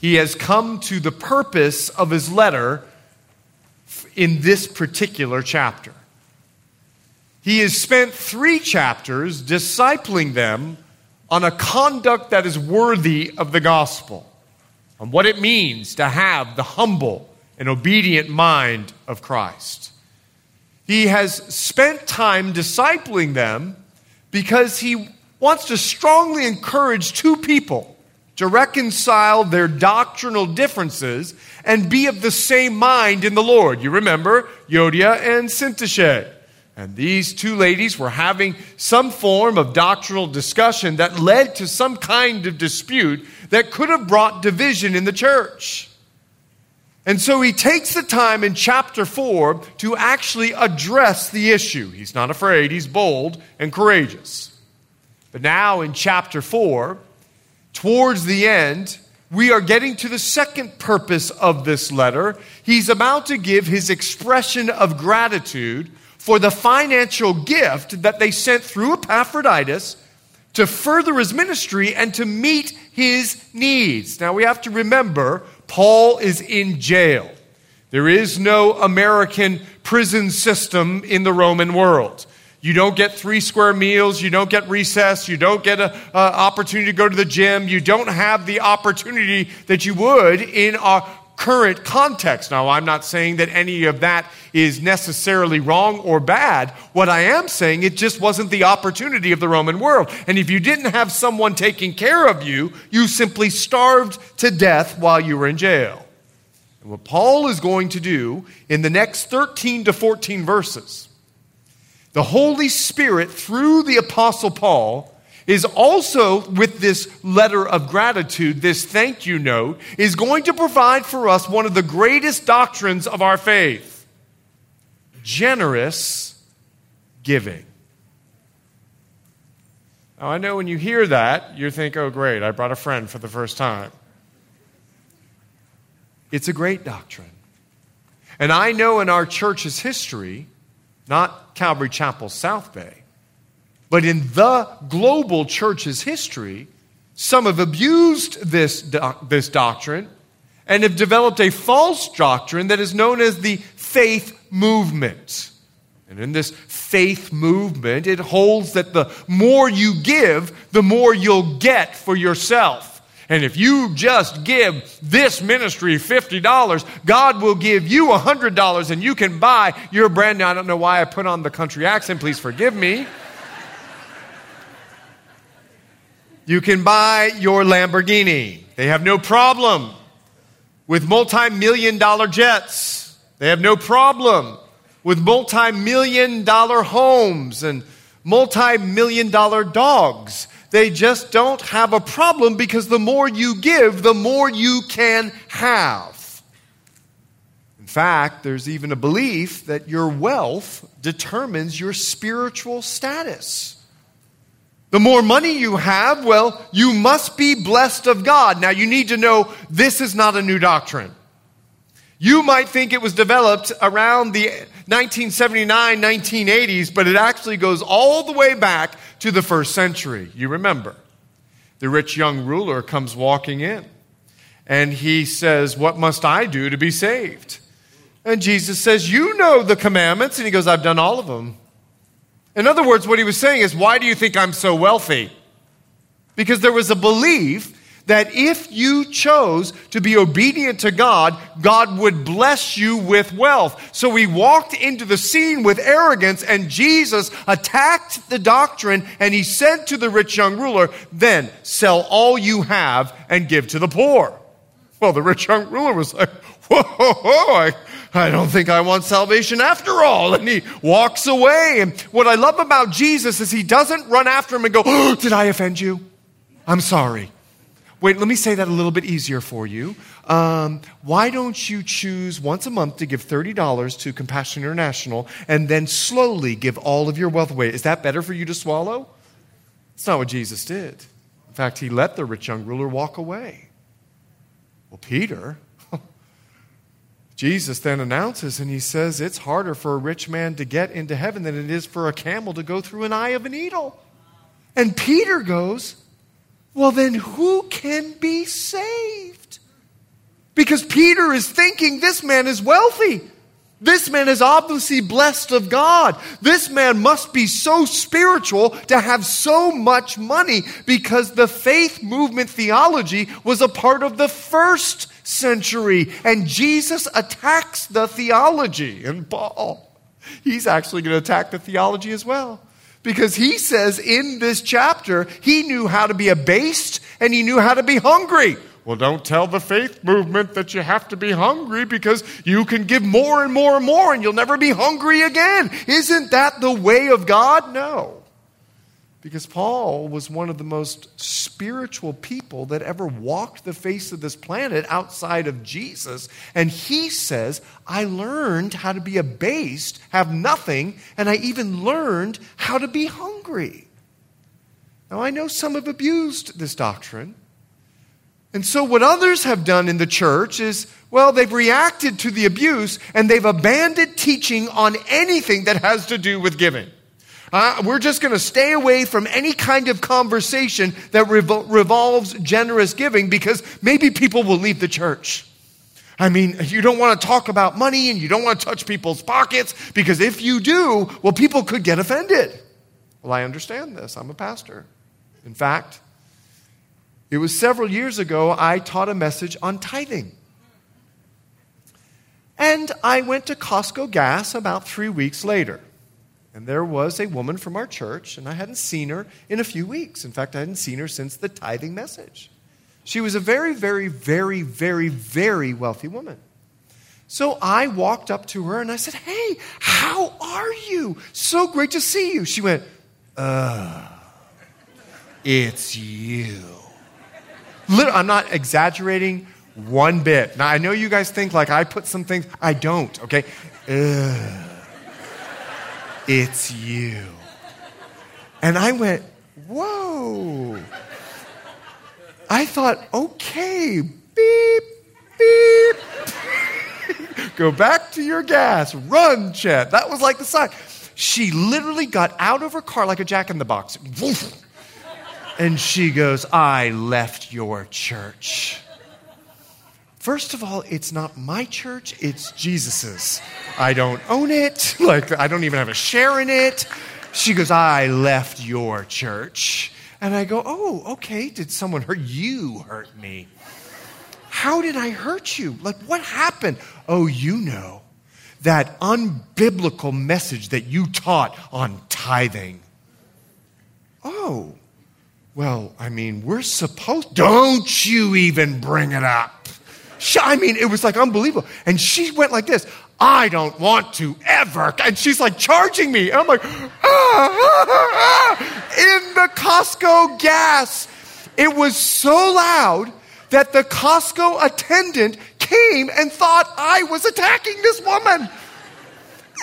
he has come to the purpose of his letter in this particular chapter. He has spent three chapters discipling them on a conduct that is worthy of the gospel, on what it means to have the humble and obedient mind of Christ. He has spent time discipling them because he wants to strongly encourage two people to reconcile their doctrinal differences and be of the same mind in the Lord. You remember Euodia and Syntyche. And these two ladies were having some form of doctrinal discussion that led to some kind of dispute that could have brought division in the church. And so he takes the time in chapter 4 to actually address the issue. He's not afraid, he's bold and courageous. But now in chapter 4, towards the end, we are getting to the second purpose of this letter. He's about to give his expression of gratitude for the financial gift that they sent through Epaphroditus to further his ministry and to meet his needs. Now we have to remember, Paul is in jail. There is no American prison system in the Roman world. You don't get three square meals. You don't get recess. You don't get an opportunity to go to the gym. You don't have the opportunity that you would in our current context. Now, I'm not saying that any of that is necessarily wrong or bad. What I am saying, it just wasn't the opportunity of the Roman world. And if you didn't have someone taking care of you, you simply starved to death while you were in jail. And what Paul is going to do in the next 13 to 14 verses, the Holy Spirit, through the Apostle Paul, is also with this letter of gratitude, this thank you note, is going to provide for us one of the greatest doctrines of our faith generous giving. Now, I know when you hear that, you think, oh, great, I brought a friend for the first time. It's a great doctrine. And I know in our church's history, not Calvary Chapel South Bay, but in the global church's history, some have abused this, this doctrine and have developed a false doctrine that is known as the faith movement. And in this faith movement, it holds that the more you give, the more you'll get for yourself. And if you just give this ministry $50, God will give you $100 and you can buy your brand new. I don't know why I put on the country accent, please forgive me. You can buy your Lamborghini. They have no problem with multi million dollar jets. They have no problem with multi million dollar homes and multi million dollar dogs. They just don't have a problem because the more you give, the more you can have. In fact, there's even a belief that your wealth determines your spiritual status. The more money you have, well, you must be blessed of God. Now, you need to know this is not a new doctrine. You might think it was developed around the 1979, 1980s, but it actually goes all the way back to the first century. You remember. The rich young ruler comes walking in and he says, What must I do to be saved? And Jesus says, You know the commandments. And he goes, I've done all of them. In other words, what he was saying is, Why do you think I'm so wealthy? Because there was a belief that if you chose to be obedient to God, God would bless you with wealth. So he walked into the scene with arrogance, and Jesus attacked the doctrine, and he said to the rich young ruler, Then sell all you have and give to the poor. Well, the rich young ruler was like, Whoa, whoa, I, I don't think I want salvation after all. And he walks away. And what I love about Jesus is he doesn't run after him and go, oh, Did I offend you? I'm sorry. Wait, let me say that a little bit easier for you. Um, why don't you choose once a month to give $30 to Compassion International and then slowly give all of your wealth away? Is that better for you to swallow? It's not what Jesus did. In fact, he let the rich young ruler walk away. Well, Peter, Jesus then announces and he says, It's harder for a rich man to get into heaven than it is for a camel to go through an eye of a needle. And Peter goes, Well, then who can be saved? Because Peter is thinking this man is wealthy. This man is obviously blessed of God. This man must be so spiritual to have so much money because the faith movement theology was a part of the first century. And Jesus attacks the theology. And Paul, he's actually going to attack the theology as well. Because he says in this chapter, he knew how to be abased and he knew how to be hungry. Well, don't tell the faith movement that you have to be hungry because you can give more and more and more and you'll never be hungry again. Isn't that the way of God? No. Because Paul was one of the most spiritual people that ever walked the face of this planet outside of Jesus. And he says, I learned how to be abased, have nothing, and I even learned how to be hungry. Now, I know some have abused this doctrine. And so, what others have done in the church is, well, they've reacted to the abuse and they've abandoned teaching on anything that has to do with giving. Uh, we're just going to stay away from any kind of conversation that revol- revolves generous giving because maybe people will leave the church. I mean, you don't want to talk about money and you don't want to touch people's pockets because if you do, well, people could get offended. Well, I understand this. I'm a pastor. In fact, it was several years ago I taught a message on tithing. And I went to Costco Gas about three weeks later. And there was a woman from our church, and I hadn't seen her in a few weeks. In fact, I hadn't seen her since the tithing message. She was a very, very, very, very, very wealthy woman. So I walked up to her and I said, Hey, how are you? So great to see you. She went, Uh, it's you. I'm not exaggerating one bit. Now, I know you guys think like I put some things, I don't, okay? Ugh, it's you. And I went, whoa. I thought, okay, beep, beep. Go back to your gas. Run, Chet. That was like the sign. She literally got out of her car like a jack in the box. And she goes, I left your church. First of all, it's not my church, it's Jesus's. I don't own it. Like, I don't even have a share in it. She goes, I left your church. And I go, Oh, okay. Did someone hurt you? Hurt me. How did I hurt you? Like, what happened? Oh, you know, that unbiblical message that you taught on tithing. Oh, well, I mean, we're supposed. Don't you even bring it up. I mean, it was like unbelievable. And she went like this I don't want to ever. And she's like charging me. And I'm like, ah, ah, ah, in the Costco gas. It was so loud that the Costco attendant came and thought I was attacking this woman.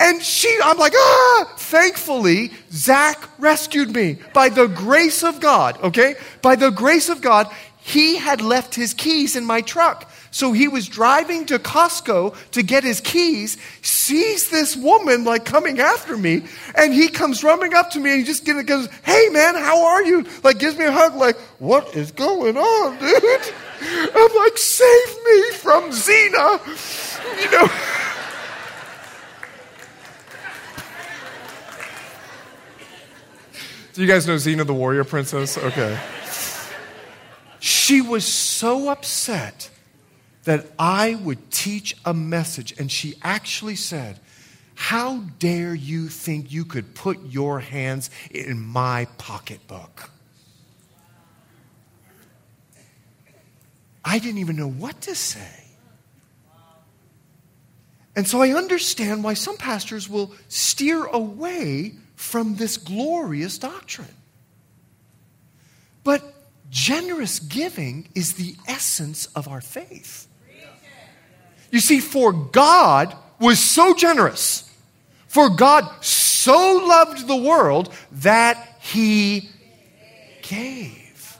And she, I'm like, ah! Thankfully, Zach rescued me by the grace of God, okay? By the grace of God, he had left his keys in my truck. So he was driving to Costco to get his keys, sees this woman like coming after me, and he comes running up to me and he just goes, Hey man, how are you? Like gives me a hug, like, what is going on, dude? I'm like, save me from Xena. You know. Do you guys know Xena the warrior princess? Okay. She was so upset that I would teach a message, and she actually said, How dare you think you could put your hands in my pocketbook? I didn't even know what to say. And so I understand why some pastors will steer away from this glorious doctrine. But generous giving is the essence of our faith. You see, for God was so generous, for God so loved the world that he gave.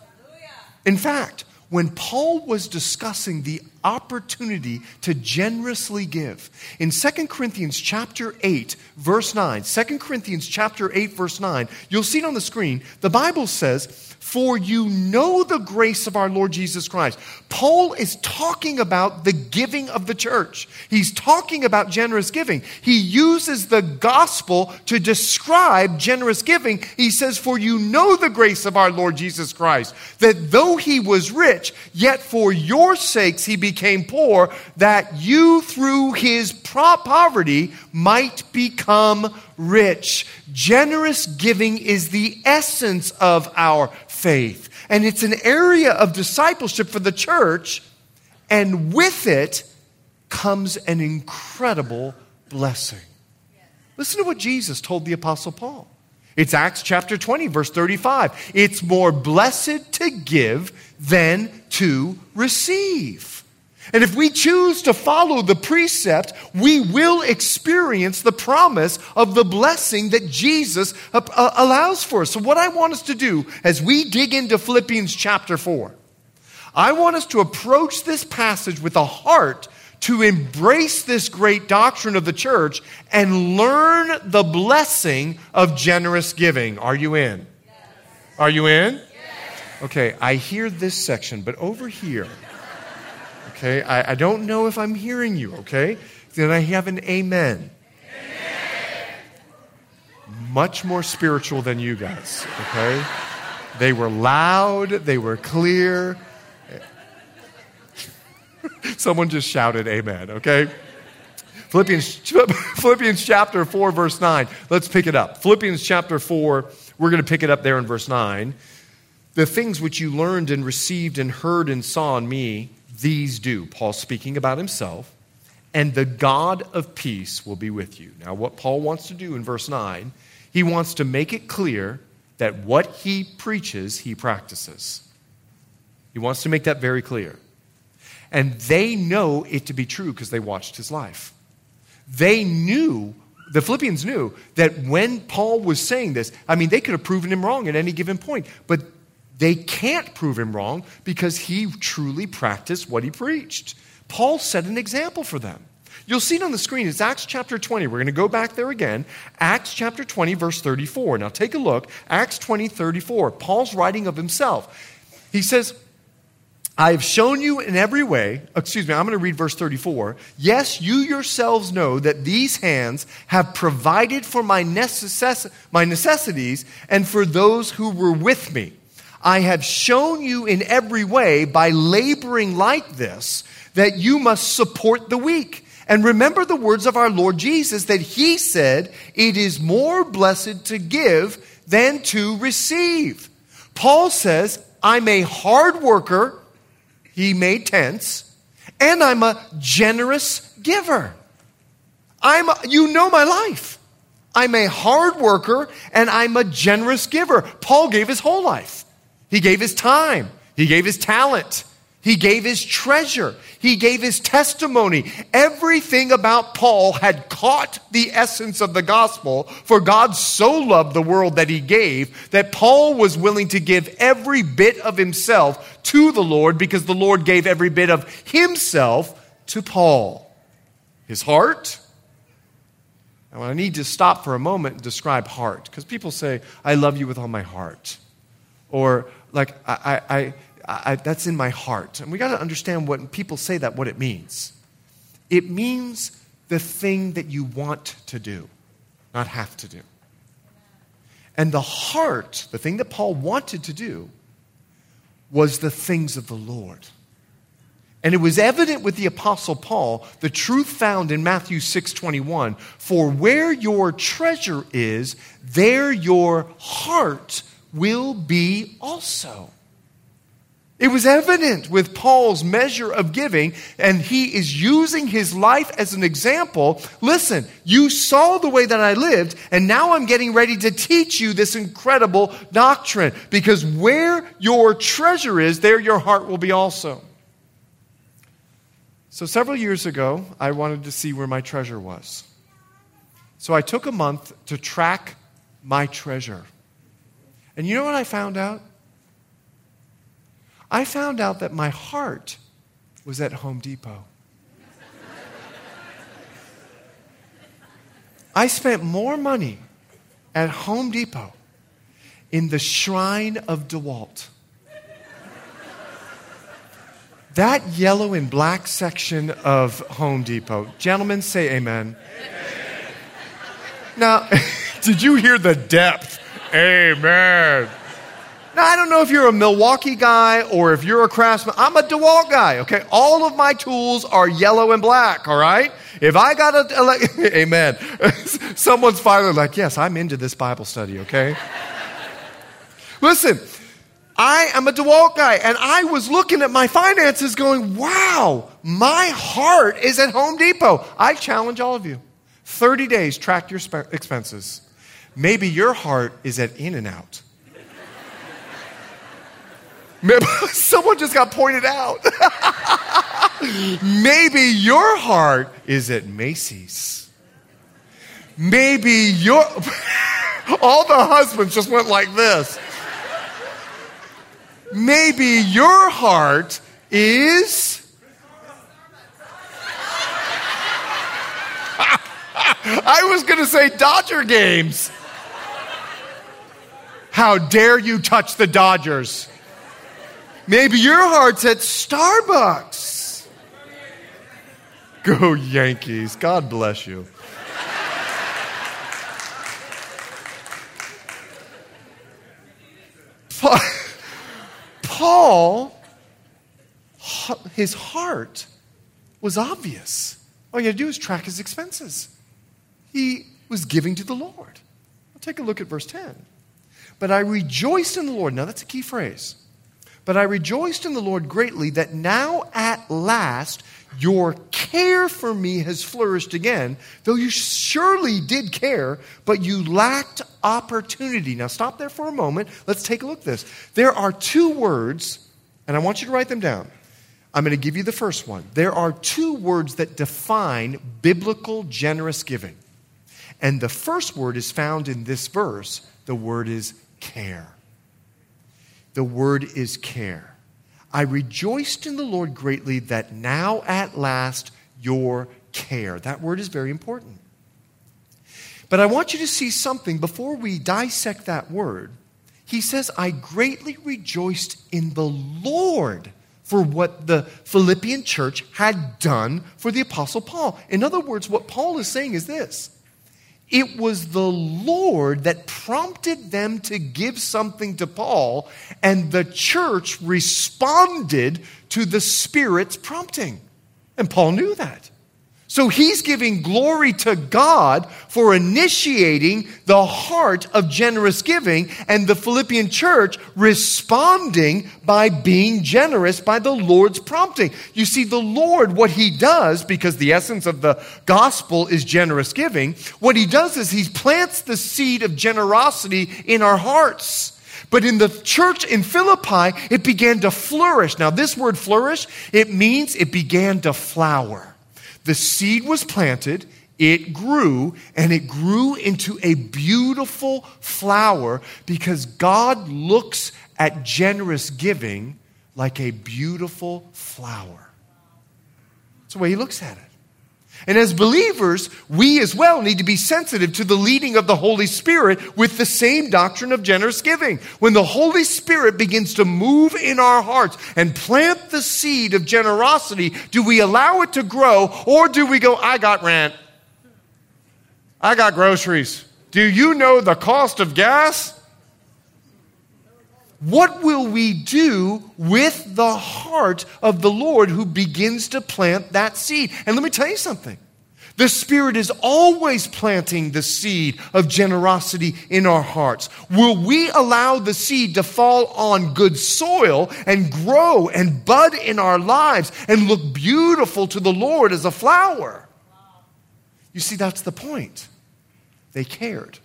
In fact, when Paul was discussing the opportunity to generously give. In 2 Corinthians chapter 8 verse 9, 2 Corinthians chapter 8 verse 9, you'll see it on the screen. The Bible says, for you know the grace of our Lord Jesus Christ. Paul is talking about the giving of the church. He's talking about generous giving. He uses the gospel to describe generous giving. He says, For you know the grace of our Lord Jesus Christ, that though he was rich, yet for your sakes he became poor, that you through his poverty might become rich. Generous giving is the essence of our faith. And it's an area of discipleship for the church. And with it comes an incredible blessing. Listen to what Jesus told the Apostle Paul. It's Acts chapter 20, verse 35. It's more blessed to give than to receive. And if we choose to follow the precept, we will experience the promise of the blessing that Jesus uh, uh, allows for us. So, what I want us to do as we dig into Philippians chapter 4, I want us to approach this passage with a heart to embrace this great doctrine of the church and learn the blessing of generous giving. Are you in? Yes. Are you in? Yes. Okay, I hear this section, but over here, okay? I, I don't know if I'm hearing you, okay? Then I have an amen. amen. Much more spiritual than you guys, okay? They were loud, they were clear. Someone just shouted amen, okay? Philippians, Philippians chapter 4, verse 9. Let's pick it up. Philippians chapter 4, we're going to pick it up there in verse 9. The things which you learned and received and heard and saw in me, these do. Paul speaking about himself. And the God of peace will be with you. Now, what Paul wants to do in verse 9, he wants to make it clear that what he preaches, he practices. He wants to make that very clear. And they know it to be true because they watched his life. They knew, the Philippians knew, that when Paul was saying this, I mean, they could have proven him wrong at any given point, but they can't prove him wrong because he truly practiced what he preached. Paul set an example for them. You'll see it on the screen. It's Acts chapter 20. We're going to go back there again. Acts chapter 20, verse 34. Now take a look. Acts 20, 34. Paul's writing of himself. He says, I have shown you in every way, excuse me, I'm going to read verse 34. Yes, you yourselves know that these hands have provided for my, necess- my necessities and for those who were with me. I have shown you in every way by laboring like this that you must support the weak. And remember the words of our Lord Jesus that he said, It is more blessed to give than to receive. Paul says, I'm a hard worker, he made tents, and I'm a generous giver. I'm, you know my life. I'm a hard worker and I'm a generous giver. Paul gave his whole life. He gave his time, he gave his talent, he gave his treasure, he gave his testimony. Everything about Paul had caught the essence of the gospel, for God so loved the world that he gave that Paul was willing to give every bit of himself to the Lord because the Lord gave every bit of himself to Paul. His heart, I need to stop for a moment and describe heart, because people say, I love you with all my heart. Or, like, I, I, I, that's in my heart. And we got to understand what people say that, what it means. It means the thing that you want to do, not have to do. And the heart, the thing that Paul wanted to do, was the things of the Lord. And it was evident with the apostle Paul, the truth found in Matthew 6:21, for where your treasure is, there your heart will be also. It was evident with Paul's measure of giving, and he is using his life as an example. Listen, you saw the way that I lived, and now I'm getting ready to teach you this incredible doctrine. Because where your treasure is, there your heart will be also. So, several years ago, I wanted to see where my treasure was. So, I took a month to track my treasure. And you know what I found out? I found out that my heart was at Home Depot. I spent more money at Home Depot in the Shrine of DeWalt. That yellow and black section of Home Depot. Gentlemen, say amen. amen. Now, did you hear the depth? Amen. Now, I don't know if you're a Milwaukee guy or if you're a craftsman. I'm a DeWalt guy, okay? All of my tools are yellow and black, all right? If I got a, amen. Someone's finally like, yes, I'm into this Bible study, okay? Listen, I am a DeWalt guy, and I was looking at my finances going, wow, my heart is at Home Depot. I challenge all of you 30 days, track your expenses. Maybe your heart is at In N Out. Someone just got pointed out. Maybe your heart is at Macy's. Maybe your. All the husbands just went like this. Maybe your heart is. I was going to say Dodger games. How dare you touch the Dodgers? Maybe your heart's at Starbucks. Go Yankees. God bless you. Paul, his heart was obvious. All you had to do is track his expenses. He was giving to the Lord. Take a look at verse 10. But I rejoiced in the Lord. Now, that's a key phrase. But I rejoiced in the Lord greatly that now at last your care for me has flourished again, though you surely did care, but you lacked opportunity. Now stop there for a moment. Let's take a look at this. There are two words, and I want you to write them down. I'm going to give you the first one. There are two words that define biblical generous giving. And the first word is found in this verse. The word is care. The word is care. I rejoiced in the Lord greatly that now at last your care. That word is very important. But I want you to see something before we dissect that word. He says, I greatly rejoiced in the Lord for what the Philippian church had done for the Apostle Paul. In other words, what Paul is saying is this it was the Lord that prompted them to give something to Paul, and the church responded to the Spirit's prompting. And Paul knew that. So he's giving glory to God for initiating the heart of generous giving and the Philippian church responding by being generous by the Lord's prompting. You see, the Lord, what he does, because the essence of the gospel is generous giving, what he does is he plants the seed of generosity in our hearts. But in the church in Philippi, it began to flourish. Now, this word flourish, it means it began to flower. The seed was planted, it grew, and it grew into a beautiful flower because God looks at generous giving like a beautiful flower. That's the way He looks at it. And as believers, we as well need to be sensitive to the leading of the Holy Spirit with the same doctrine of generous giving. When the Holy Spirit begins to move in our hearts and plant the seed of generosity, do we allow it to grow or do we go, I got rent? I got groceries. Do you know the cost of gas? What will we do with the heart of the Lord who begins to plant that seed? And let me tell you something. The Spirit is always planting the seed of generosity in our hearts. Will we allow the seed to fall on good soil and grow and bud in our lives and look beautiful to the Lord as a flower? You see, that's the point. They cared.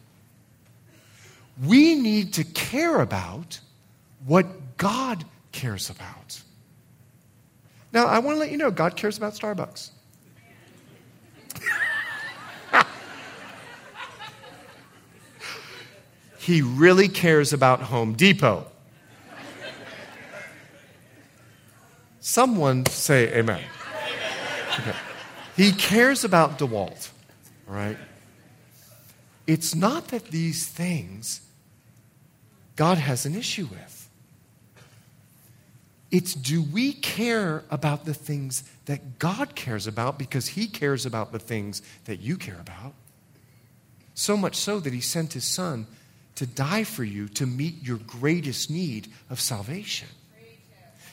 We need to care about what God cares about. Now, I want to let you know God cares about Starbucks. he really cares about Home Depot. Someone say amen. Okay. He cares about DeWalt, all right? It's not that these things God has an issue with. It's do we care about the things that God cares about because He cares about the things that you care about? So much so that He sent His Son to die for you to meet your greatest need of salvation.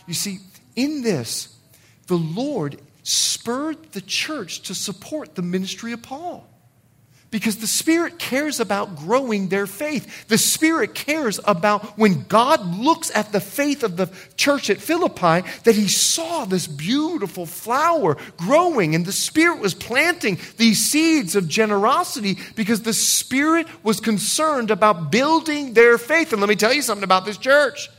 You see, in this, the Lord spurred the church to support the ministry of Paul. Because the Spirit cares about growing their faith. The Spirit cares about when God looks at the faith of the church at Philippi, that He saw this beautiful flower growing, and the Spirit was planting these seeds of generosity because the Spirit was concerned about building their faith. And let me tell you something about this church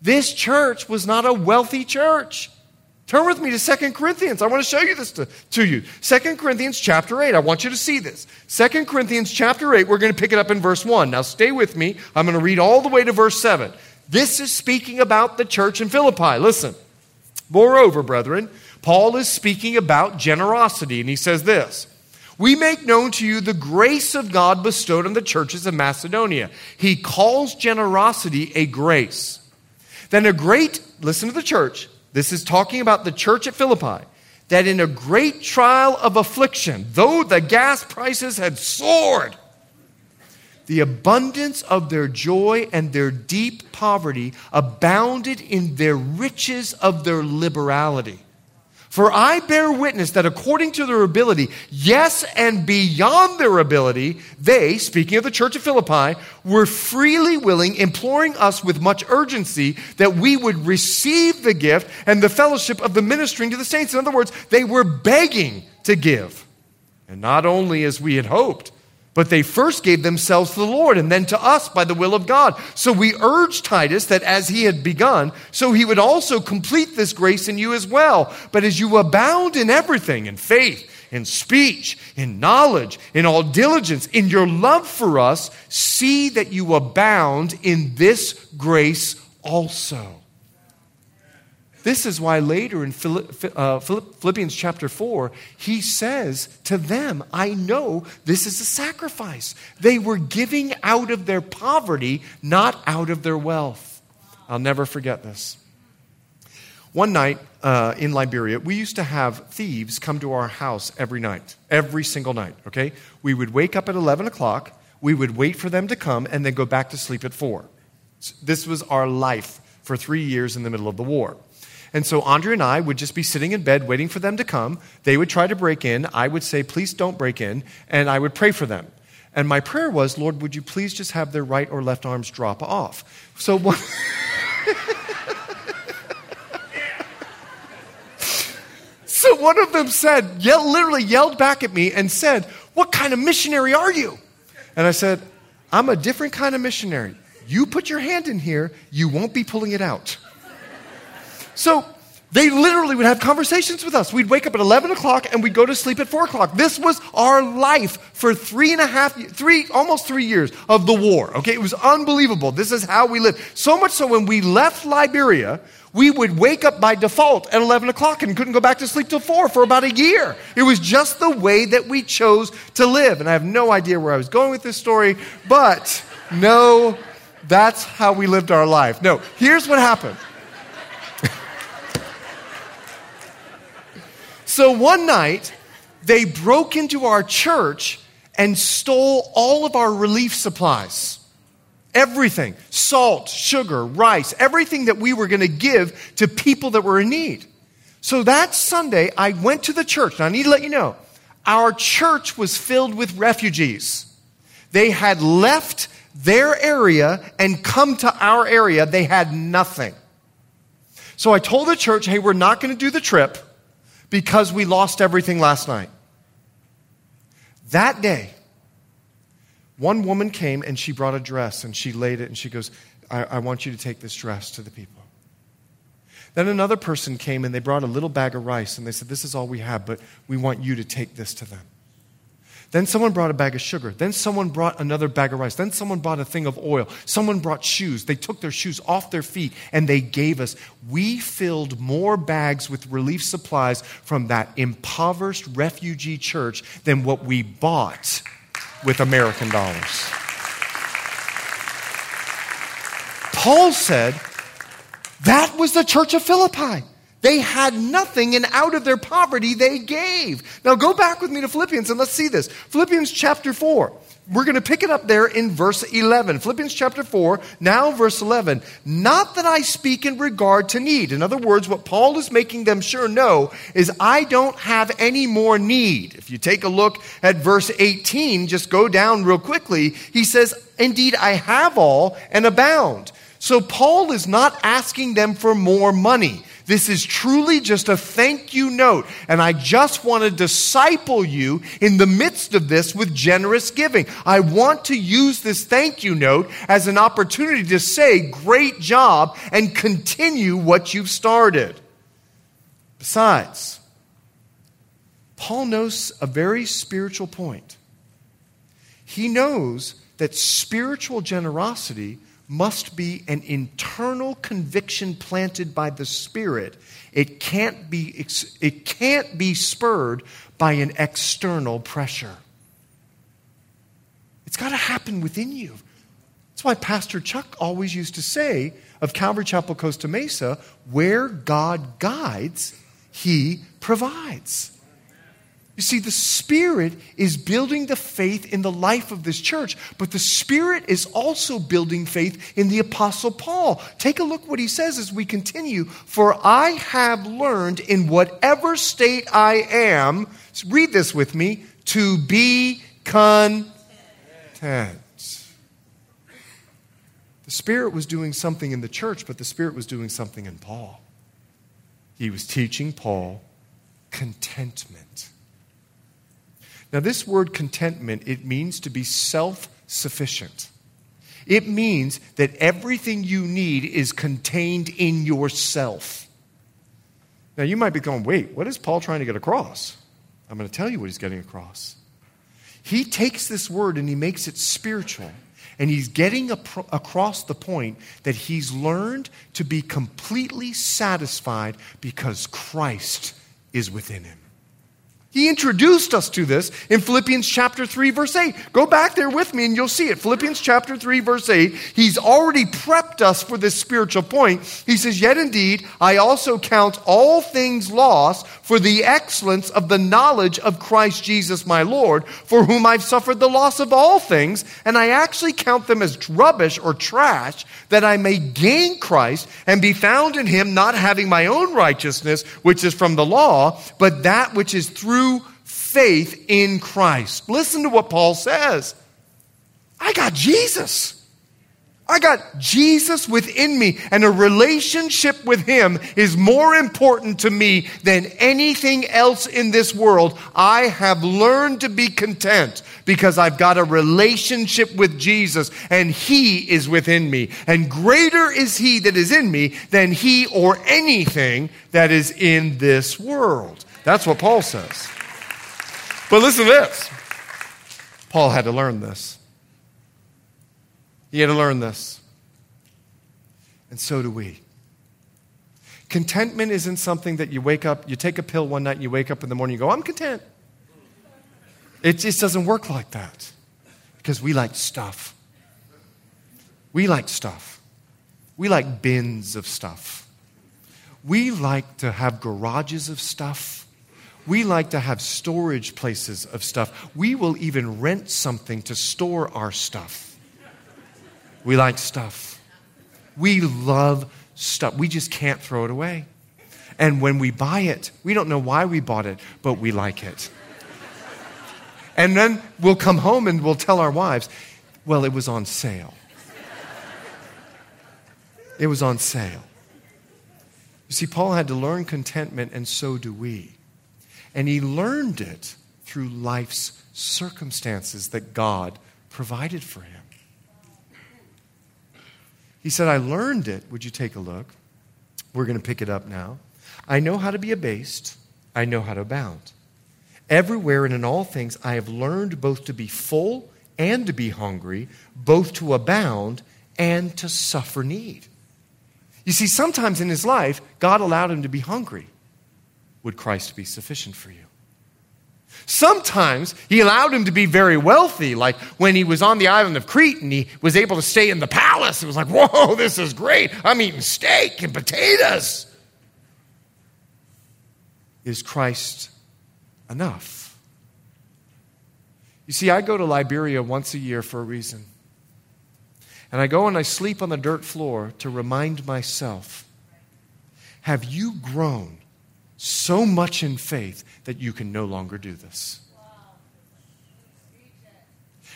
this church was not a wealthy church. Turn with me to Second Corinthians. I want to show you this to, to you. Second Corinthians chapter 8. I want you to see this. Second Corinthians chapter 8, we're going to pick it up in verse 1. Now stay with me. I'm going to read all the way to verse 7. This is speaking about the church in Philippi. Listen. Moreover, brethren, Paul is speaking about generosity, and he says this. We make known to you the grace of God bestowed on the churches of Macedonia. He calls generosity a grace. Then a great, listen to the church, this is talking about the church at Philippi, that in a great trial of affliction, though the gas prices had soared, the abundance of their joy and their deep poverty abounded in their riches of their liberality. For I bear witness that according to their ability, yes, and beyond their ability, they, speaking of the church of Philippi, were freely willing, imploring us with much urgency that we would receive the gift and the fellowship of the ministering to the saints. In other words, they were begging to give. And not only as we had hoped, but they first gave themselves to the Lord and then to us by the will of God. So we urge Titus that as he had begun, so he would also complete this grace in you as well. But as you abound in everything, in faith, in speech, in knowledge, in all diligence, in your love for us, see that you abound in this grace also. This is why later in uh, Philippians chapter 4, he says to them, I know this is a sacrifice. They were giving out of their poverty, not out of their wealth. I'll never forget this. One night uh, in Liberia, we used to have thieves come to our house every night, every single night, okay? We would wake up at 11 o'clock, we would wait for them to come, and then go back to sleep at 4. This was our life for three years in the middle of the war. And so Andrea and I would just be sitting in bed waiting for them to come. They would try to break in. I would say, please don't break in. And I would pray for them. And my prayer was, Lord, would you please just have their right or left arms drop off? So one. so one of them said, yell, literally yelled back at me and said, What kind of missionary are you? And I said, I'm a different kind of missionary. You put your hand in here, you won't be pulling it out. So they literally would have conversations with us. We'd wake up at 11 o'clock and we'd go to sleep at 4 o'clock. This was our life for three and a half, three, almost three years of the war. Okay, it was unbelievable. This is how we lived. So much so when we left Liberia, we would wake up by default at 11 o'clock and couldn't go back to sleep till 4 for about a year. It was just the way that we chose to live. And I have no idea where I was going with this story, but no, that's how we lived our life. No, here's what happened. So one night, they broke into our church and stole all of our relief supplies. Everything salt, sugar, rice, everything that we were going to give to people that were in need. So that Sunday, I went to the church. Now, I need to let you know, our church was filled with refugees. They had left their area and come to our area. They had nothing. So I told the church, hey, we're not going to do the trip because we lost everything last night. That day, one woman came and she brought a dress and she laid it and she goes, I, I want you to take this dress to the people. Then another person came and they brought a little bag of rice and they said, This is all we have, but we want you to take this to them. Then someone brought a bag of sugar. Then someone brought another bag of rice. Then someone brought a thing of oil. Someone brought shoes. They took their shoes off their feet and they gave us. We filled more bags with relief supplies from that impoverished refugee church than what we bought with American dollars. Paul said that was the church of Philippi. They had nothing, and out of their poverty, they gave. Now, go back with me to Philippians and let's see this. Philippians chapter 4. We're going to pick it up there in verse 11. Philippians chapter 4, now verse 11. Not that I speak in regard to need. In other words, what Paul is making them sure know is I don't have any more need. If you take a look at verse 18, just go down real quickly, he says, Indeed, I have all and abound. So Paul is not asking them for more money. This is truly just a thank you note. And I just want to disciple you in the midst of this with generous giving. I want to use this thank you note as an opportunity to say, great job, and continue what you've started. Besides, Paul knows a very spiritual point. He knows that spiritual generosity must be an internal conviction planted by the Spirit. It can't be, it can't be spurred by an external pressure. It's got to happen within you. That's why Pastor Chuck always used to say of Calvary Chapel Costa Mesa where God guides, He provides. You see, the Spirit is building the faith in the life of this church, but the Spirit is also building faith in the Apostle Paul. Take a look what he says as we continue. For I have learned in whatever state I am, read this with me, to be content. The Spirit was doing something in the church, but the Spirit was doing something in Paul. He was teaching Paul contentment. Now, this word contentment, it means to be self sufficient. It means that everything you need is contained in yourself. Now, you might be going, wait, what is Paul trying to get across? I'm going to tell you what he's getting across. He takes this word and he makes it spiritual. And he's getting across the point that he's learned to be completely satisfied because Christ is within him. He introduced us to this in Philippians chapter 3, verse 8. Go back there with me and you'll see it. Philippians chapter 3, verse 8. He's already prepped us for this spiritual point. He says, Yet indeed, I also count all things lost for the excellence of the knowledge of Christ Jesus my Lord, for whom I've suffered the loss of all things, and I actually count them as rubbish or trash, that I may gain Christ and be found in him, not having my own righteousness, which is from the law, but that which is through through faith in Christ. Listen to what Paul says. I got Jesus. I got Jesus within me, and a relationship with Him is more important to me than anything else in this world. I have learned to be content because I've got a relationship with Jesus, and He is within me. And greater is He that is in me than He or anything that is in this world. That's what Paul says. But listen to this Paul had to learn this. He had to learn this. And so do we. Contentment isn't something that you wake up, you take a pill one night, you wake up in the morning, you go, I'm content. It just doesn't work like that because we like stuff. We like stuff. We like bins of stuff. We like to have garages of stuff. We like to have storage places of stuff. We will even rent something to store our stuff. We like stuff. We love stuff. We just can't throw it away. And when we buy it, we don't know why we bought it, but we like it. And then we'll come home and we'll tell our wives, well, it was on sale. It was on sale. You see, Paul had to learn contentment, and so do we. And he learned it through life's circumstances that God provided for him. He said, I learned it. Would you take a look? We're going to pick it up now. I know how to be abased, I know how to abound. Everywhere and in all things, I have learned both to be full and to be hungry, both to abound and to suffer need. You see, sometimes in his life, God allowed him to be hungry. Would Christ be sufficient for you? Sometimes he allowed him to be very wealthy, like when he was on the island of Crete and he was able to stay in the palace. It was like, whoa, this is great. I'm eating steak and potatoes. Is Christ enough? You see, I go to Liberia once a year for a reason. And I go and I sleep on the dirt floor to remind myself have you grown so much in faith that you can no longer do this?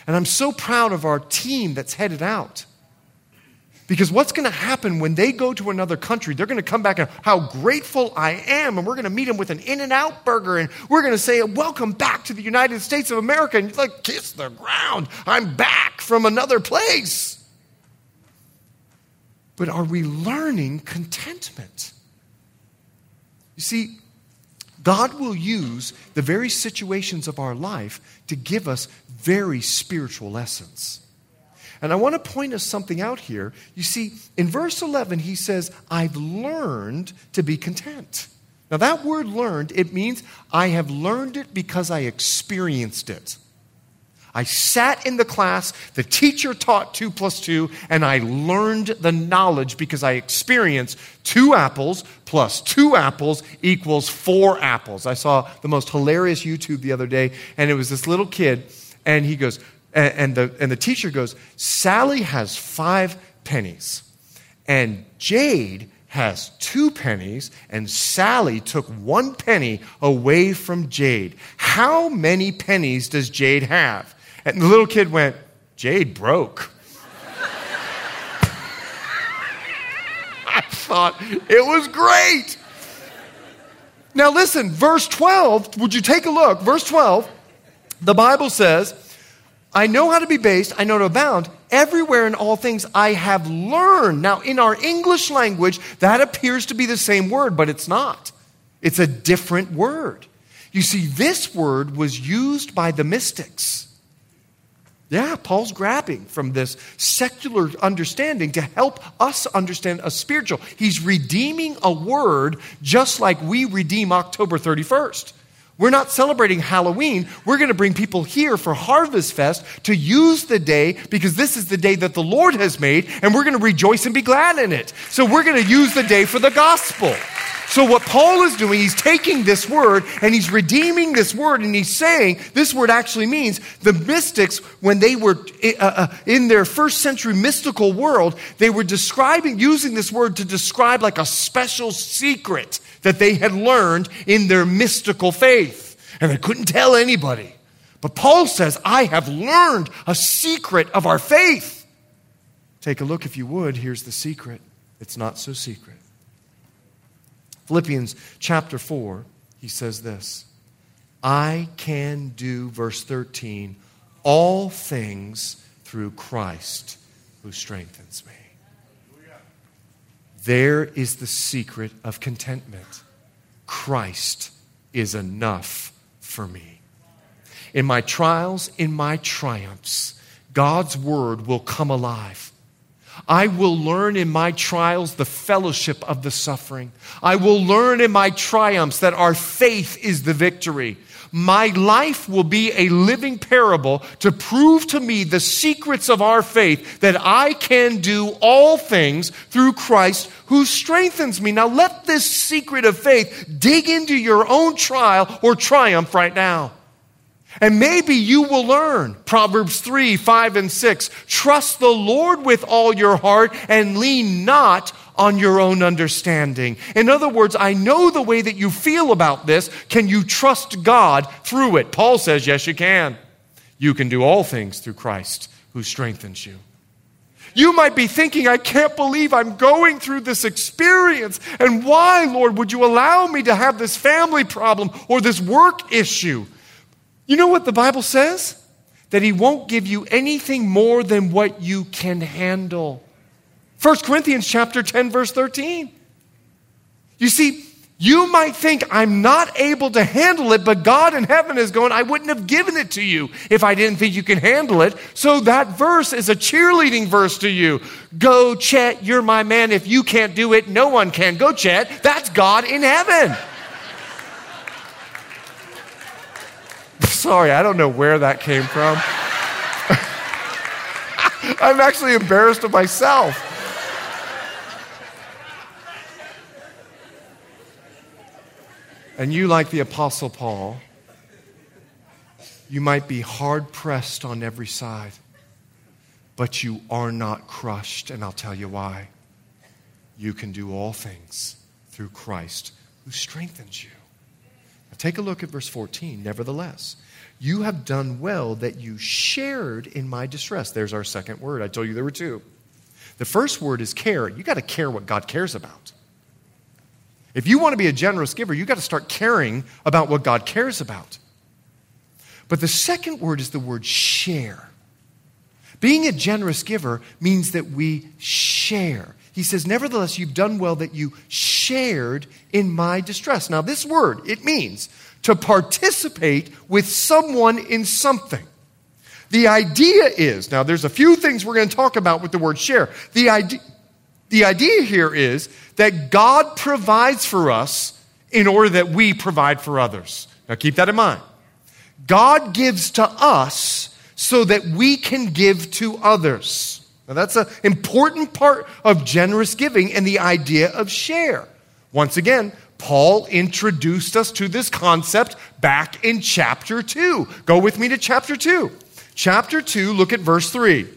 And I'm so proud of our team that's headed out. Because what's going to happen when they go to another country? They're going to come back and how grateful I am, and we're going to meet them with an In and Out burger, and we're going to say, Welcome back to the United States of America. And you're like, Kiss the ground. I'm back from another place. But are we learning contentment? You see, God will use the very situations of our life to give us very spiritual lessons. And I want to point us something out here. You see, in verse 11, he says, I've learned to be content. Now, that word learned, it means I have learned it because I experienced it. I sat in the class, the teacher taught two plus two, and I learned the knowledge because I experienced two apples plus two apples equals four apples. I saw the most hilarious YouTube the other day, and it was this little kid, and he goes, and, the, and the teacher goes, Sally has five pennies, and Jade has two pennies, and Sally took one penny away from Jade. How many pennies does Jade have? And the little kid went, Jade broke. I thought it was great. Now, listen, verse 12, would you take a look? Verse 12, the Bible says, I know how to be based, I know to abound. Everywhere in all things I have learned. Now, in our English language, that appears to be the same word, but it's not. It's a different word. You see, this word was used by the mystics. Yeah, Paul's grabbing from this secular understanding to help us understand a spiritual. He's redeeming a word just like we redeem October 31st. We're not celebrating Halloween. We're going to bring people here for Harvest Fest to use the day because this is the day that the Lord has made, and we're going to rejoice and be glad in it. So we're going to use the day for the gospel. So, what Paul is doing, he's taking this word and he's redeeming this word, and he's saying this word actually means the mystics, when they were uh, uh, in their first century mystical world, they were describing, using this word to describe like a special secret that they had learned in their mystical faith. And they couldn't tell anybody. But Paul says, I have learned a secret of our faith. Take a look, if you would. Here's the secret it's not so secret. Philippians chapter 4, he says this I can do, verse 13, all things through Christ who strengthens me. There is the secret of contentment. Christ is enough for me. In my trials, in my triumphs, God's word will come alive. I will learn in my trials the fellowship of the suffering. I will learn in my triumphs that our faith is the victory. My life will be a living parable to prove to me the secrets of our faith that I can do all things through Christ who strengthens me. Now, let this secret of faith dig into your own trial or triumph right now. And maybe you will learn Proverbs 3, 5, and 6. Trust the Lord with all your heart and lean not on your own understanding. In other words, I know the way that you feel about this. Can you trust God through it? Paul says, yes, you can. You can do all things through Christ who strengthens you. You might be thinking, I can't believe I'm going through this experience. And why, Lord, would you allow me to have this family problem or this work issue? You know what the Bible says? That He won't give you anything more than what you can handle. 1 Corinthians chapter 10, verse 13. You see, you might think I'm not able to handle it, but God in heaven is going, I wouldn't have given it to you if I didn't think you can handle it. So that verse is a cheerleading verse to you. Go, Chet, you're my man. If you can't do it, no one can. Go, Chet. That's God in heaven. Sorry, I don't know where that came from. I'm actually embarrassed of myself. And you, like the Apostle Paul, you might be hard pressed on every side, but you are not crushed. And I'll tell you why. You can do all things through Christ who strengthens you. Now take a look at verse 14. Nevertheless, you have done well that you shared in my distress. There's our second word. I told you there were two. The first word is care. You got to care what God cares about. If you want to be a generous giver, you've got to start caring about what God cares about. But the second word is the word share. Being a generous giver means that we share. He says, Nevertheless, you've done well that you shared in my distress. Now, this word, it means to participate with someone in something. The idea is, now there's a few things we're going to talk about with the word share. The idea, the idea here is that God provides for us in order that we provide for others. Now keep that in mind. God gives to us so that we can give to others. Now that's an important part of generous giving and the idea of share. Once again, Paul introduced us to this concept back in chapter 2. Go with me to chapter 2. Chapter 2, look at verse 3.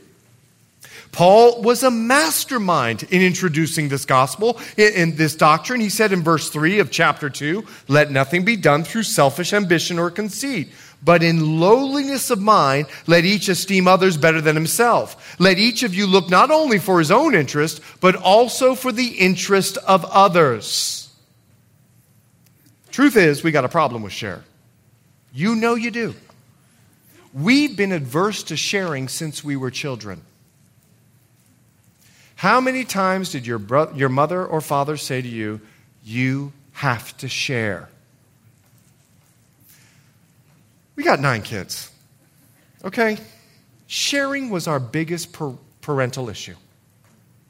Paul was a mastermind in introducing this gospel, in, this doctrine. He said in verse 3 of chapter 2 let nothing be done through selfish ambition or conceit. But in lowliness of mind, let each esteem others better than himself. Let each of you look not only for his own interest, but also for the interest of others. Truth is, we got a problem with share. You know you do. We've been adverse to sharing since we were children. How many times did your, bro- your mother or father say to you, You have to share? We got nine kids. Okay? Sharing was our biggest per- parental issue.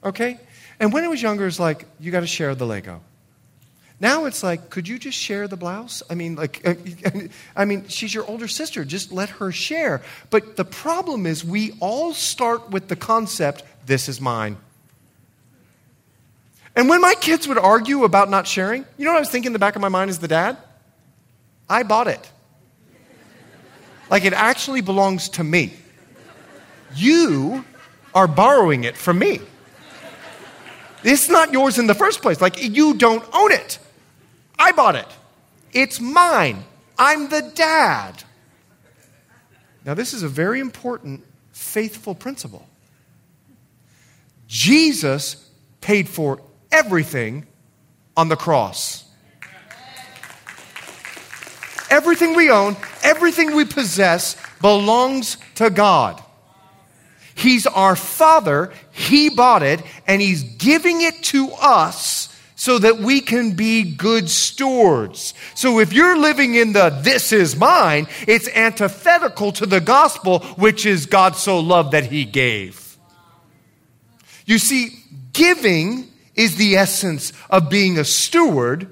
Okay? And when I was younger, it's like, you got to share the Lego. Now it's like, could you just share the blouse? I mean, like, I mean, she's your older sister. Just let her share. But the problem is, we all start with the concept, this is mine. And when my kids would argue about not sharing, you know what I was thinking in the back of my mind as the dad? I bought it. Like it actually belongs to me. You are borrowing it from me. It's not yours in the first place. Like you don't own it. I bought it. It's mine. I'm the dad. Now, this is a very important faithful principle. Jesus paid for everything on the cross. Everything we own, everything we possess belongs to God. He's our Father, He bought it, and He's giving it to us so that we can be good stewards. So if you're living in the this is mine, it's antithetical to the gospel, which is God so loved that He gave. You see, giving is the essence of being a steward.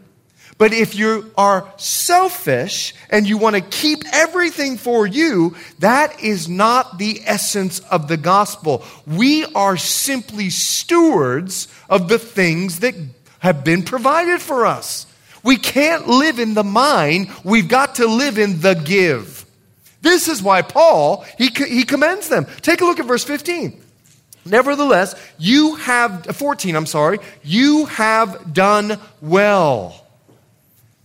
But if you are selfish and you want to keep everything for you, that is not the essence of the gospel. We are simply stewards of the things that have been provided for us. We can't live in the mine, we've got to live in the give. This is why Paul, he, he commends them. Take a look at verse 15. Nevertheless, you have, uh, 14, I'm sorry, you have done well.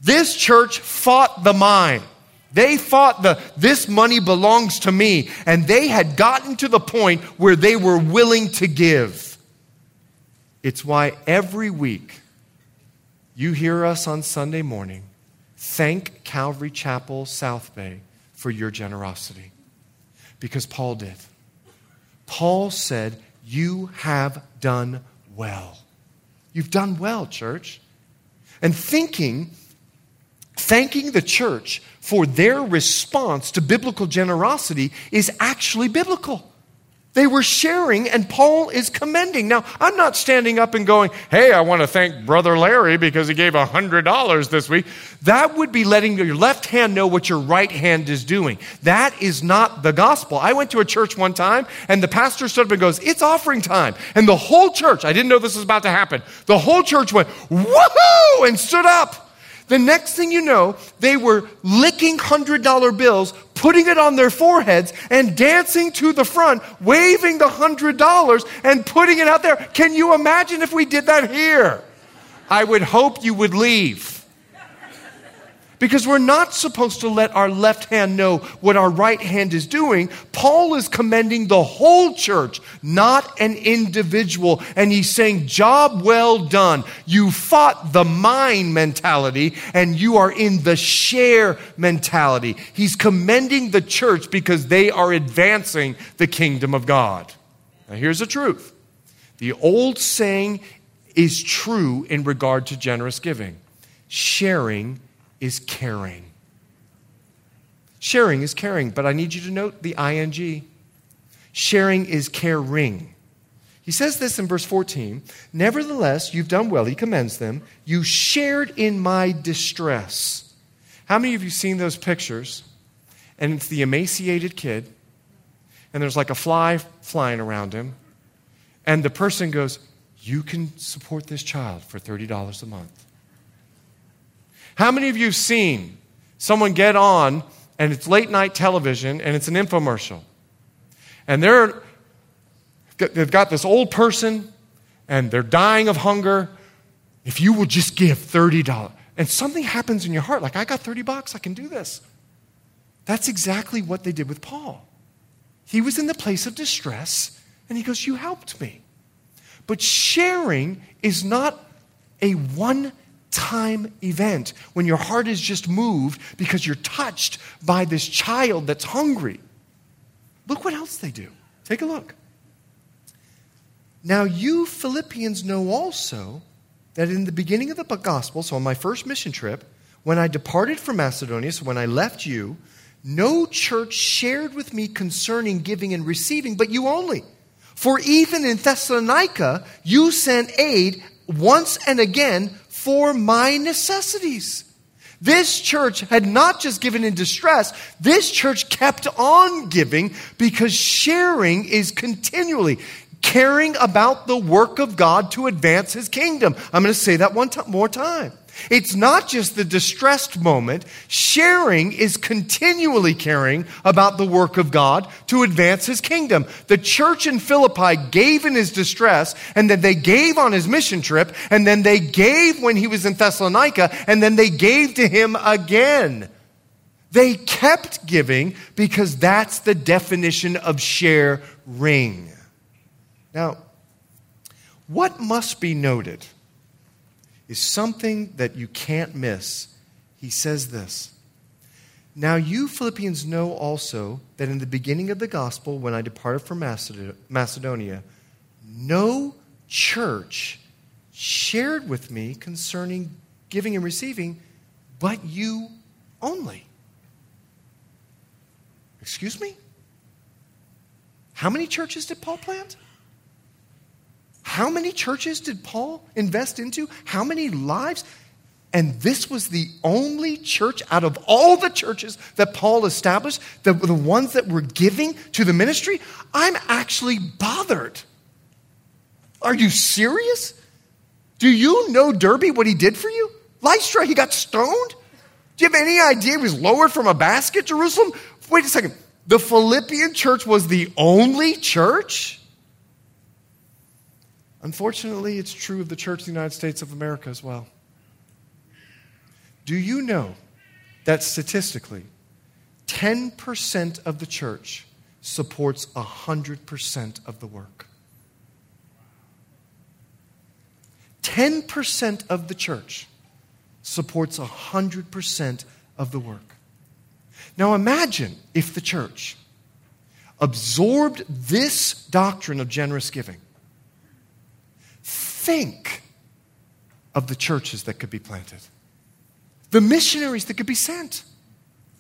This church fought the mine. They fought the this money belongs to me, and they had gotten to the point where they were willing to give. It's why every week you hear us on Sunday morning thank Calvary Chapel South Bay for your generosity. Because Paul did. Paul said, You have done well. You've done well, church. And thinking, thanking the church for their response to biblical generosity is actually biblical. They were sharing, and Paul is commending. Now, I'm not standing up and going, hey, I want to thank Brother Larry because he gave $100 this week. That would be letting your left hand know what your right hand is doing. That is not the gospel. I went to a church one time, and the pastor stood up and goes, It's offering time. And the whole church, I didn't know this was about to happen, the whole church went, Woohoo! and stood up. The next thing you know, they were licking $100 bills, putting it on their foreheads, and dancing to the front, waving the $100 and putting it out there. Can you imagine if we did that here? I would hope you would leave. Because we're not supposed to let our left hand know what our right hand is doing. Paul is commending the whole church, not an individual. And he's saying, Job well done. You fought the mine mentality and you are in the share mentality. He's commending the church because they are advancing the kingdom of God. Now, here's the truth the old saying is true in regard to generous giving sharing is caring. Sharing is caring, but I need you to note the ing. Sharing is caring. He says this in verse 14 Nevertheless, you've done well. He commends them. You shared in my distress. How many of you seen those pictures? And it's the emaciated kid, and there's like a fly flying around him. And the person goes, You can support this child for $30 a month. How many of you have seen someone get on and it's late night television and it's an infomercial? And they're, they've got this old person and they're dying of hunger. If you will just give $30, and something happens in your heart, like, I got 30 bucks, I can do this. That's exactly what they did with Paul. He was in the place of distress, and he goes, You helped me. But sharing is not a one time event when your heart is just moved because you're touched by this child that's hungry. Look what else they do. Take a look. Now, you Philippians know also that in the beginning of the gospel, so on my first mission trip, when I departed from Macedonia, so when I left you, no church shared with me concerning giving and receiving, but you only. For even in Thessalonica, you sent aid once and again for my necessities. This church had not just given in distress, this church kept on giving because sharing is continually caring about the work of God to advance his kingdom. I'm going to say that one time, more time. It's not just the distressed moment. Sharing is continually caring about the work of God to advance his kingdom. The church in Philippi gave in his distress, and then they gave on his mission trip, and then they gave when he was in Thessalonica, and then they gave to him again. They kept giving because that's the definition of sharing. Now, what must be noted? Is something that you can't miss. He says this Now, you Philippians know also that in the beginning of the gospel, when I departed from Macedonia, no church shared with me concerning giving and receiving, but you only. Excuse me? How many churches did Paul plant? How many churches did Paul invest into? How many lives? And this was the only church out of all the churches that Paul established, the, the ones that were giving to the ministry. I'm actually bothered. Are you serious? Do you know Derbe, what he did for you? Lystra, he got stoned? Do you have any idea he was lowered from a basket, Jerusalem? Wait a second. The Philippian church was the only church? Unfortunately, it's true of the Church of the United States of America as well. Do you know that statistically, 10% of the church supports 100% of the work. 10% of the church supports 100% of the work. Now imagine if the church absorbed this doctrine of generous giving. Think of the churches that could be planted, the missionaries that could be sent,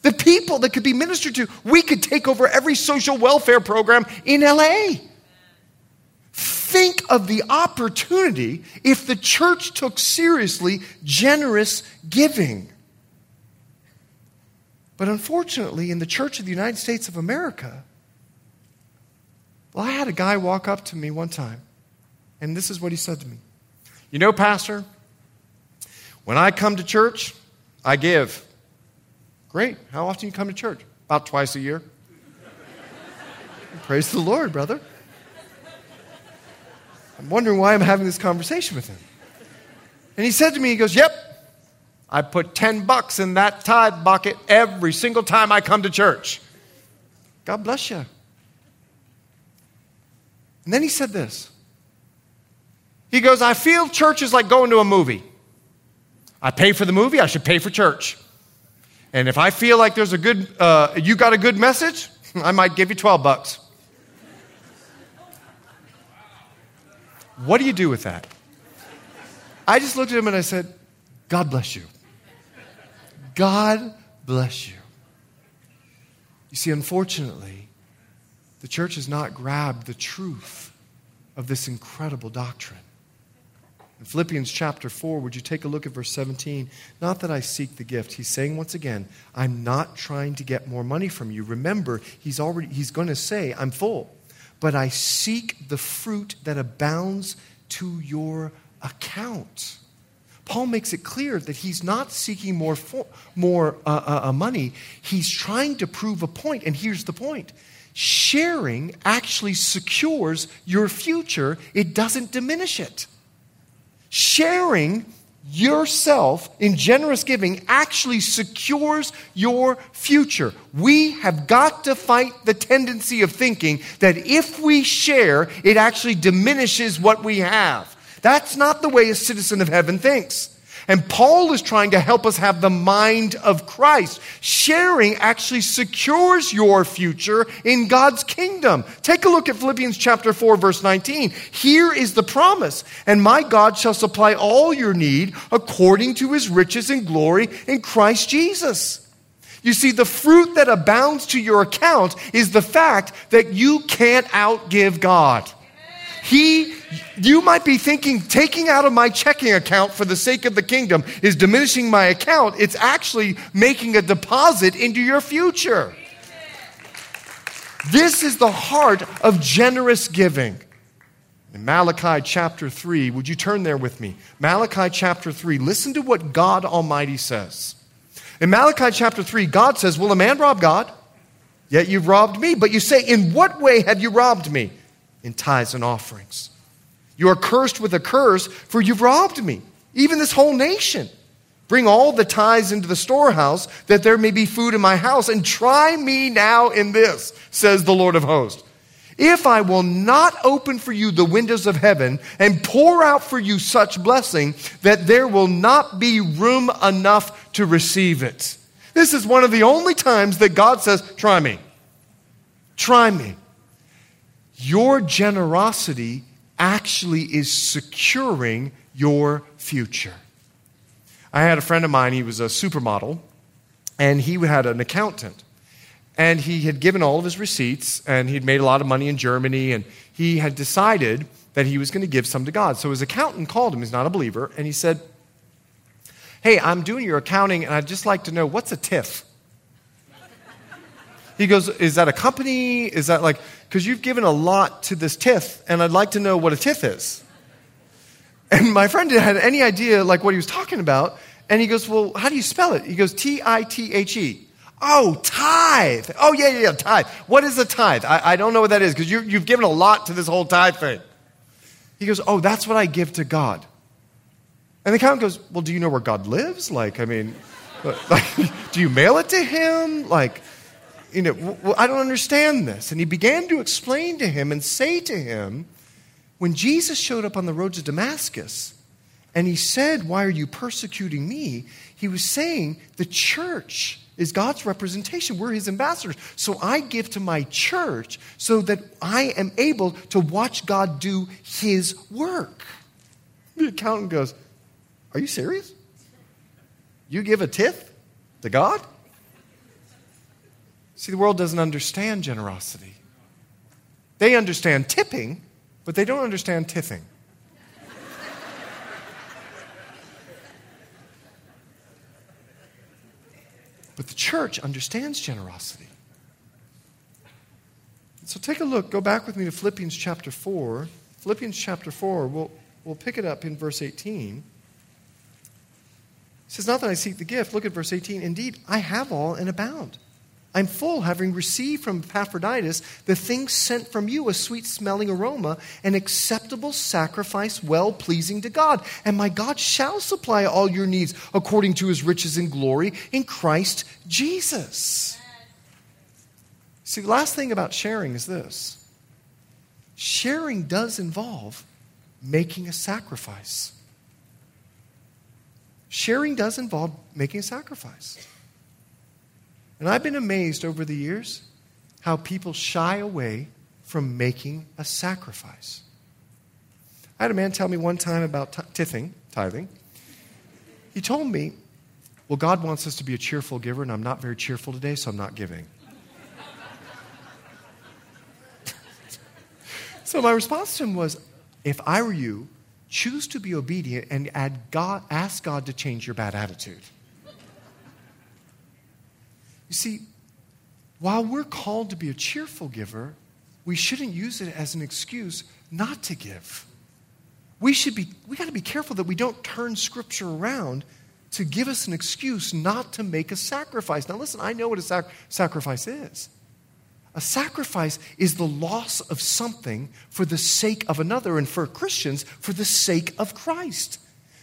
the people that could be ministered to. We could take over every social welfare program in LA. Think of the opportunity if the church took seriously generous giving. But unfortunately, in the Church of the United States of America, well, I had a guy walk up to me one time, and this is what he said to me You know, Pastor, when I come to church, I give. Great. How often you come to church? About twice a year. Praise the Lord, brother. I'm wondering why I'm having this conversation with him. And he said to me, he goes, Yep, I put 10 bucks in that tithe bucket every single time I come to church. God bless you. And then he said this. He goes, I feel church is like going to a movie. I pay for the movie, I should pay for church. And if I feel like there's a good, uh, you got a good message, I might give you 12 bucks. What do you do with that? I just looked at him and I said, God bless you. God bless you. You see, unfortunately, the church has not grabbed the truth of this incredible doctrine. In Philippians chapter 4, would you take a look at verse 17? Not that I seek the gift. He's saying once again, I'm not trying to get more money from you. Remember, he's already he's going to say, I'm full. But I seek the fruit that abounds to your account. Paul makes it clear that he's not seeking more, for, more uh, uh, uh, money. He's trying to prove a point, and here's the point sharing actually secures your future, it doesn't diminish it. Sharing yourself in generous giving actually secures your future. We have got to fight the tendency of thinking that if we share, it actually diminishes what we have. That's not the way a citizen of heaven thinks. And Paul is trying to help us have the mind of Christ. Sharing actually secures your future in God's kingdom. Take a look at Philippians chapter 4 verse 19. Here is the promise, and my God shall supply all your need according to his riches and glory in Christ Jesus. You see, the fruit that abounds to your account is the fact that you can't outgive God. He, you might be thinking, taking out of my checking account for the sake of the kingdom is diminishing my account. It's actually making a deposit into your future. This is the heart of generous giving. In Malachi chapter 3, would you turn there with me? Malachi chapter 3, listen to what God Almighty says. In Malachi chapter 3, God says, Will a man rob God? Yet you've robbed me. But you say, In what way have you robbed me? In tithes and offerings. You are cursed with a curse, for you've robbed me, even this whole nation. Bring all the tithes into the storehouse, that there may be food in my house, and try me now in this, says the Lord of hosts. If I will not open for you the windows of heaven and pour out for you such blessing that there will not be room enough to receive it. This is one of the only times that God says, Try me. Try me. Your generosity actually is securing your future. I had a friend of mine, he was a supermodel, and he had an accountant. And he had given all of his receipts, and he'd made a lot of money in Germany, and he had decided that he was going to give some to God. So his accountant called him, he's not a believer, and he said, Hey, I'm doing your accounting, and I'd just like to know what's a TIF? He goes, Is that a company? Is that like, because you've given a lot to this TIF, and I'd like to know what a TIF is. And my friend didn't have any idea like what he was talking about. And he goes, Well, how do you spell it? He goes, T I T H E. Oh, tithe. Oh, yeah, yeah, yeah, tithe. What is a tithe? I, I don't know what that is because you've given a lot to this whole tithe thing. He goes, Oh, that's what I give to God. And the accountant goes, Well, do you know where God lives? Like, I mean, like, do you mail it to him? Like, you know, well, I don't understand this. And he began to explain to him and say to him, when Jesus showed up on the road to Damascus and he said, Why are you persecuting me? He was saying, The church is God's representation. We're his ambassadors. So I give to my church so that I am able to watch God do his work. The accountant goes, Are you serious? You give a tithe to God? See, the world doesn't understand generosity. They understand tipping, but they don't understand tithing. but the church understands generosity. So take a look, go back with me to Philippians chapter 4. Philippians chapter 4, we'll, we'll pick it up in verse 18. It says, Not that I seek the gift. Look at verse 18. Indeed, I have all and abound. I'm full, having received from Epaphroditus the things sent from you, a sweet smelling aroma, an acceptable sacrifice, well pleasing to God. And my God shall supply all your needs according to his riches and glory in Christ Jesus. See, the last thing about sharing is this sharing does involve making a sacrifice. Sharing does involve making a sacrifice. And I've been amazed over the years how people shy away from making a sacrifice. I had a man tell me one time about tithing, tithing. He told me, Well, God wants us to be a cheerful giver, and I'm not very cheerful today, so I'm not giving. so my response to him was, If I were you, choose to be obedient and God, ask God to change your bad attitude. You see, while we're called to be a cheerful giver, we shouldn't use it as an excuse not to give. We should be we got to be careful that we don't turn scripture around to give us an excuse not to make a sacrifice. Now listen, I know what a sac- sacrifice is. A sacrifice is the loss of something for the sake of another, and for Christians, for the sake of Christ.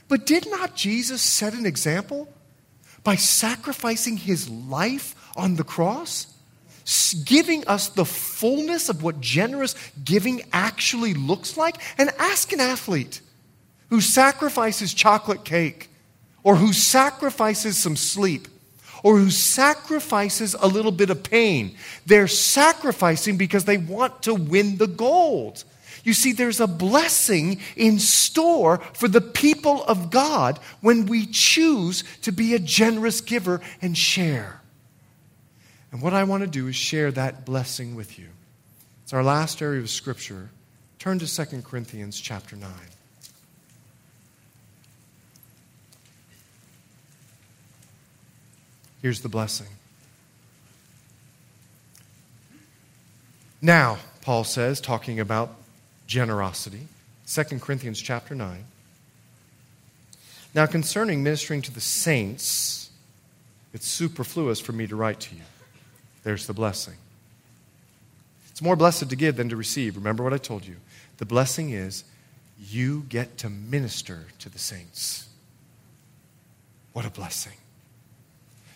But did not Jesus set an example by sacrificing his life on the cross, giving us the fullness of what generous giving actually looks like. And ask an athlete who sacrifices chocolate cake, or who sacrifices some sleep, or who sacrifices a little bit of pain. They're sacrificing because they want to win the gold. You see, there's a blessing in store for the people of God when we choose to be a generous giver and share. And what I want to do is share that blessing with you. It's our last area of Scripture. Turn to 2 Corinthians chapter 9. Here's the blessing. Now, Paul says, talking about generosity. 2 Corinthians chapter 9. Now, concerning ministering to the saints, it's superfluous for me to write to you. There's the blessing. It's more blessed to give than to receive. Remember what I told you. The blessing is you get to minister to the saints. What a blessing.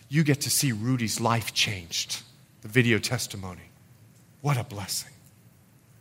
You get to see Rudy's life changed, the video testimony. What a blessing.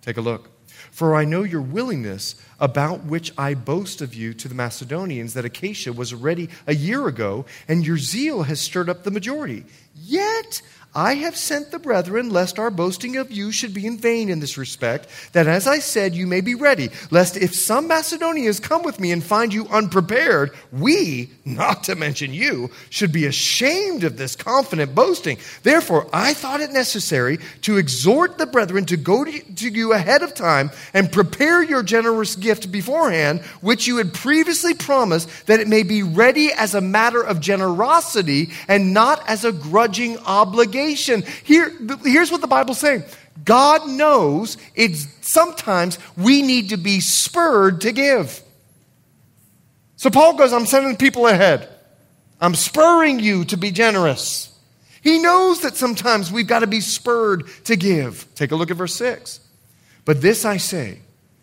Take a look. For I know your willingness, about which I boast of you to the Macedonians, that Achaia was ready a year ago, and your zeal has stirred up the majority. Yet I have sent the brethren, lest our boasting of you should be in vain in this respect, that as I said, you may be ready, lest if some Macedonians come with me and find you unprepared, we, not to mention you, should be ashamed of this confident boasting. Therefore, I thought it necessary to exhort the brethren to go to you ahead of time and prepare your generous gift beforehand, which you had previously promised, that it may be ready as a matter of generosity and not as a grudging obligation obligation. Here, here's what the Bible's saying God knows it's sometimes we need to be spurred to give. So Paul goes, I'm sending people ahead. I'm spurring you to be generous. He knows that sometimes we've got to be spurred to give. Take a look at verse 6. But this I say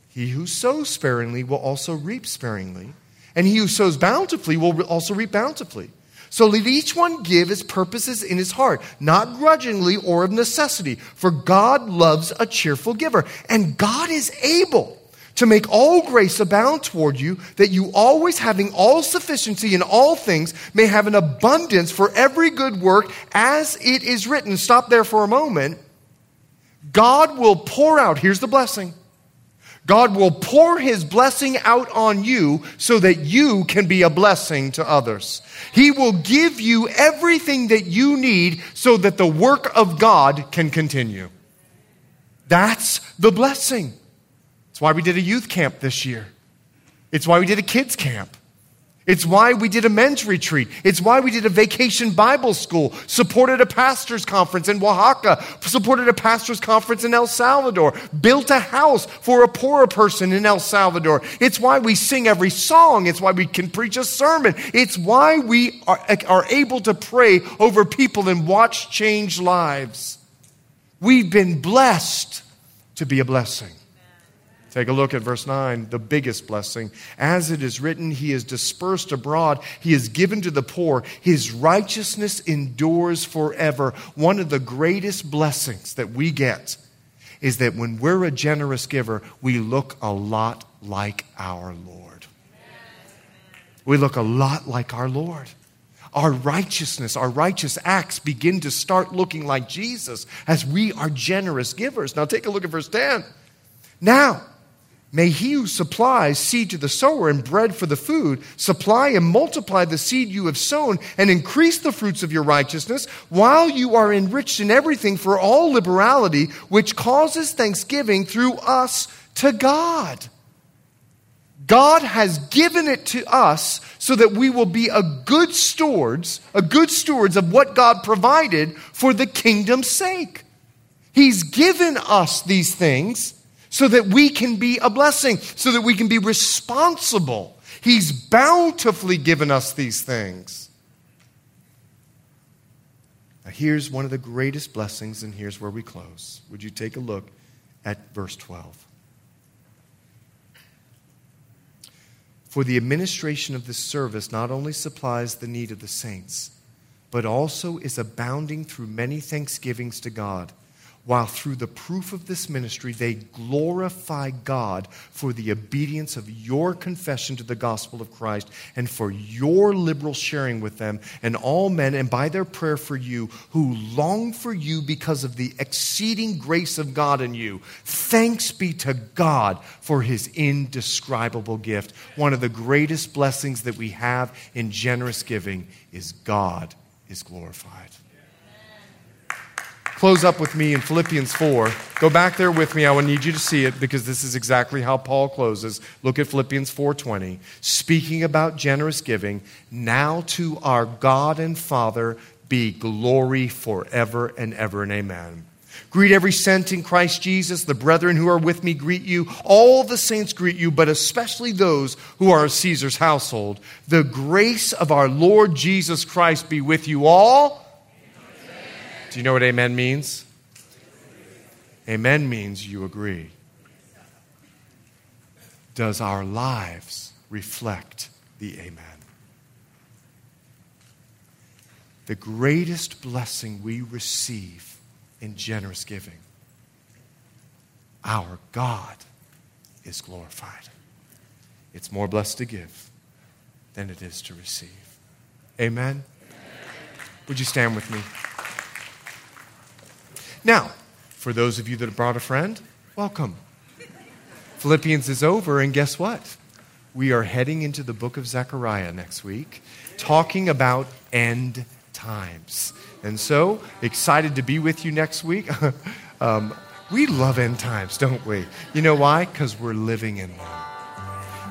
he who sows sparingly will also reap sparingly, and he who sows bountifully will also reap bountifully. So let each one give his purposes in his heart, not grudgingly or of necessity, for God loves a cheerful giver. And God is able to make all grace abound toward you, that you always having all sufficiency in all things may have an abundance for every good work, as it is written. Stop there for a moment. God will pour out, here's the blessing. God will pour his blessing out on you so that you can be a blessing to others. He will give you everything that you need so that the work of God can continue. That's the blessing. That's why we did a youth camp this year. It's why we did a kids camp. It's why we did a men's retreat. It's why we did a vacation Bible school, supported a pastor's conference in Oaxaca, supported a pastor's conference in El Salvador, built a house for a poorer person in El Salvador. It's why we sing every song. It's why we can preach a sermon. It's why we are, are able to pray over people and watch change lives. We've been blessed to be a blessing. Take a look at verse 9, the biggest blessing. As it is written, He is dispersed abroad, He is given to the poor, His righteousness endures forever. One of the greatest blessings that we get is that when we're a generous giver, we look a lot like our Lord. We look a lot like our Lord. Our righteousness, our righteous acts begin to start looking like Jesus as we are generous givers. Now, take a look at verse 10. Now, May he who supplies seed to the sower and bread for the food supply and multiply the seed you have sown and increase the fruits of your righteousness while you are enriched in everything for all liberality, which causes thanksgiving through us to God. God has given it to us so that we will be a good stewards, a good stewards of what God provided for the kingdom's sake. He's given us these things so that we can be a blessing, so that we can be responsible. He's bountifully given us these things. Now, here's one of the greatest blessings, and here's where we close. Would you take a look at verse 12? For the administration of this service not only supplies the need of the saints, but also is abounding through many thanksgivings to God while through the proof of this ministry they glorify God for the obedience of your confession to the gospel of Christ and for your liberal sharing with them and all men, and by their prayer for you who long for you because of the exceeding grace of God in you. Thanks be to God for his indescribable gift. One of the greatest blessings that we have in generous giving is God is glorified close up with me in Philippians 4. Go back there with me. I will need you to see it because this is exactly how Paul closes. Look at Philippians 4:20. Speaking about generous giving, now to our God and Father be glory forever and ever and amen. Greet every saint in Christ Jesus. The brethren who are with me greet you. All the saints greet you, but especially those who are of Caesar's household. The grace of our Lord Jesus Christ be with you all. Do you know what amen means? Amen means you agree. Does our lives reflect the amen? The greatest blessing we receive in generous giving, our God is glorified. It's more blessed to give than it is to receive. Amen? Would you stand with me? Now, for those of you that have brought a friend, welcome. Philippians is over, and guess what? We are heading into the book of Zechariah next week, talking about end times. And so, excited to be with you next week. um, we love end times, don't we? You know why? Because we're living in them.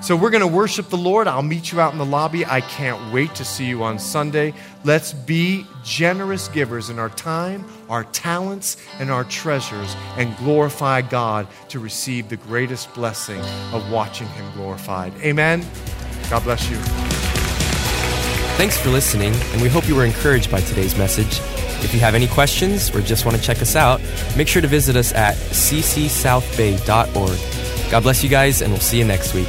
So we're going to worship the Lord. I'll meet you out in the lobby. I can't wait to see you on Sunday. Let's be generous givers in our time, our talents, and our treasures and glorify God to receive the greatest blessing of watching Him glorified. Amen. God bless you. Thanks for listening, and we hope you were encouraged by today's message. If you have any questions or just want to check us out, make sure to visit us at ccsouthbay.org. God bless you guys, and we'll see you next week.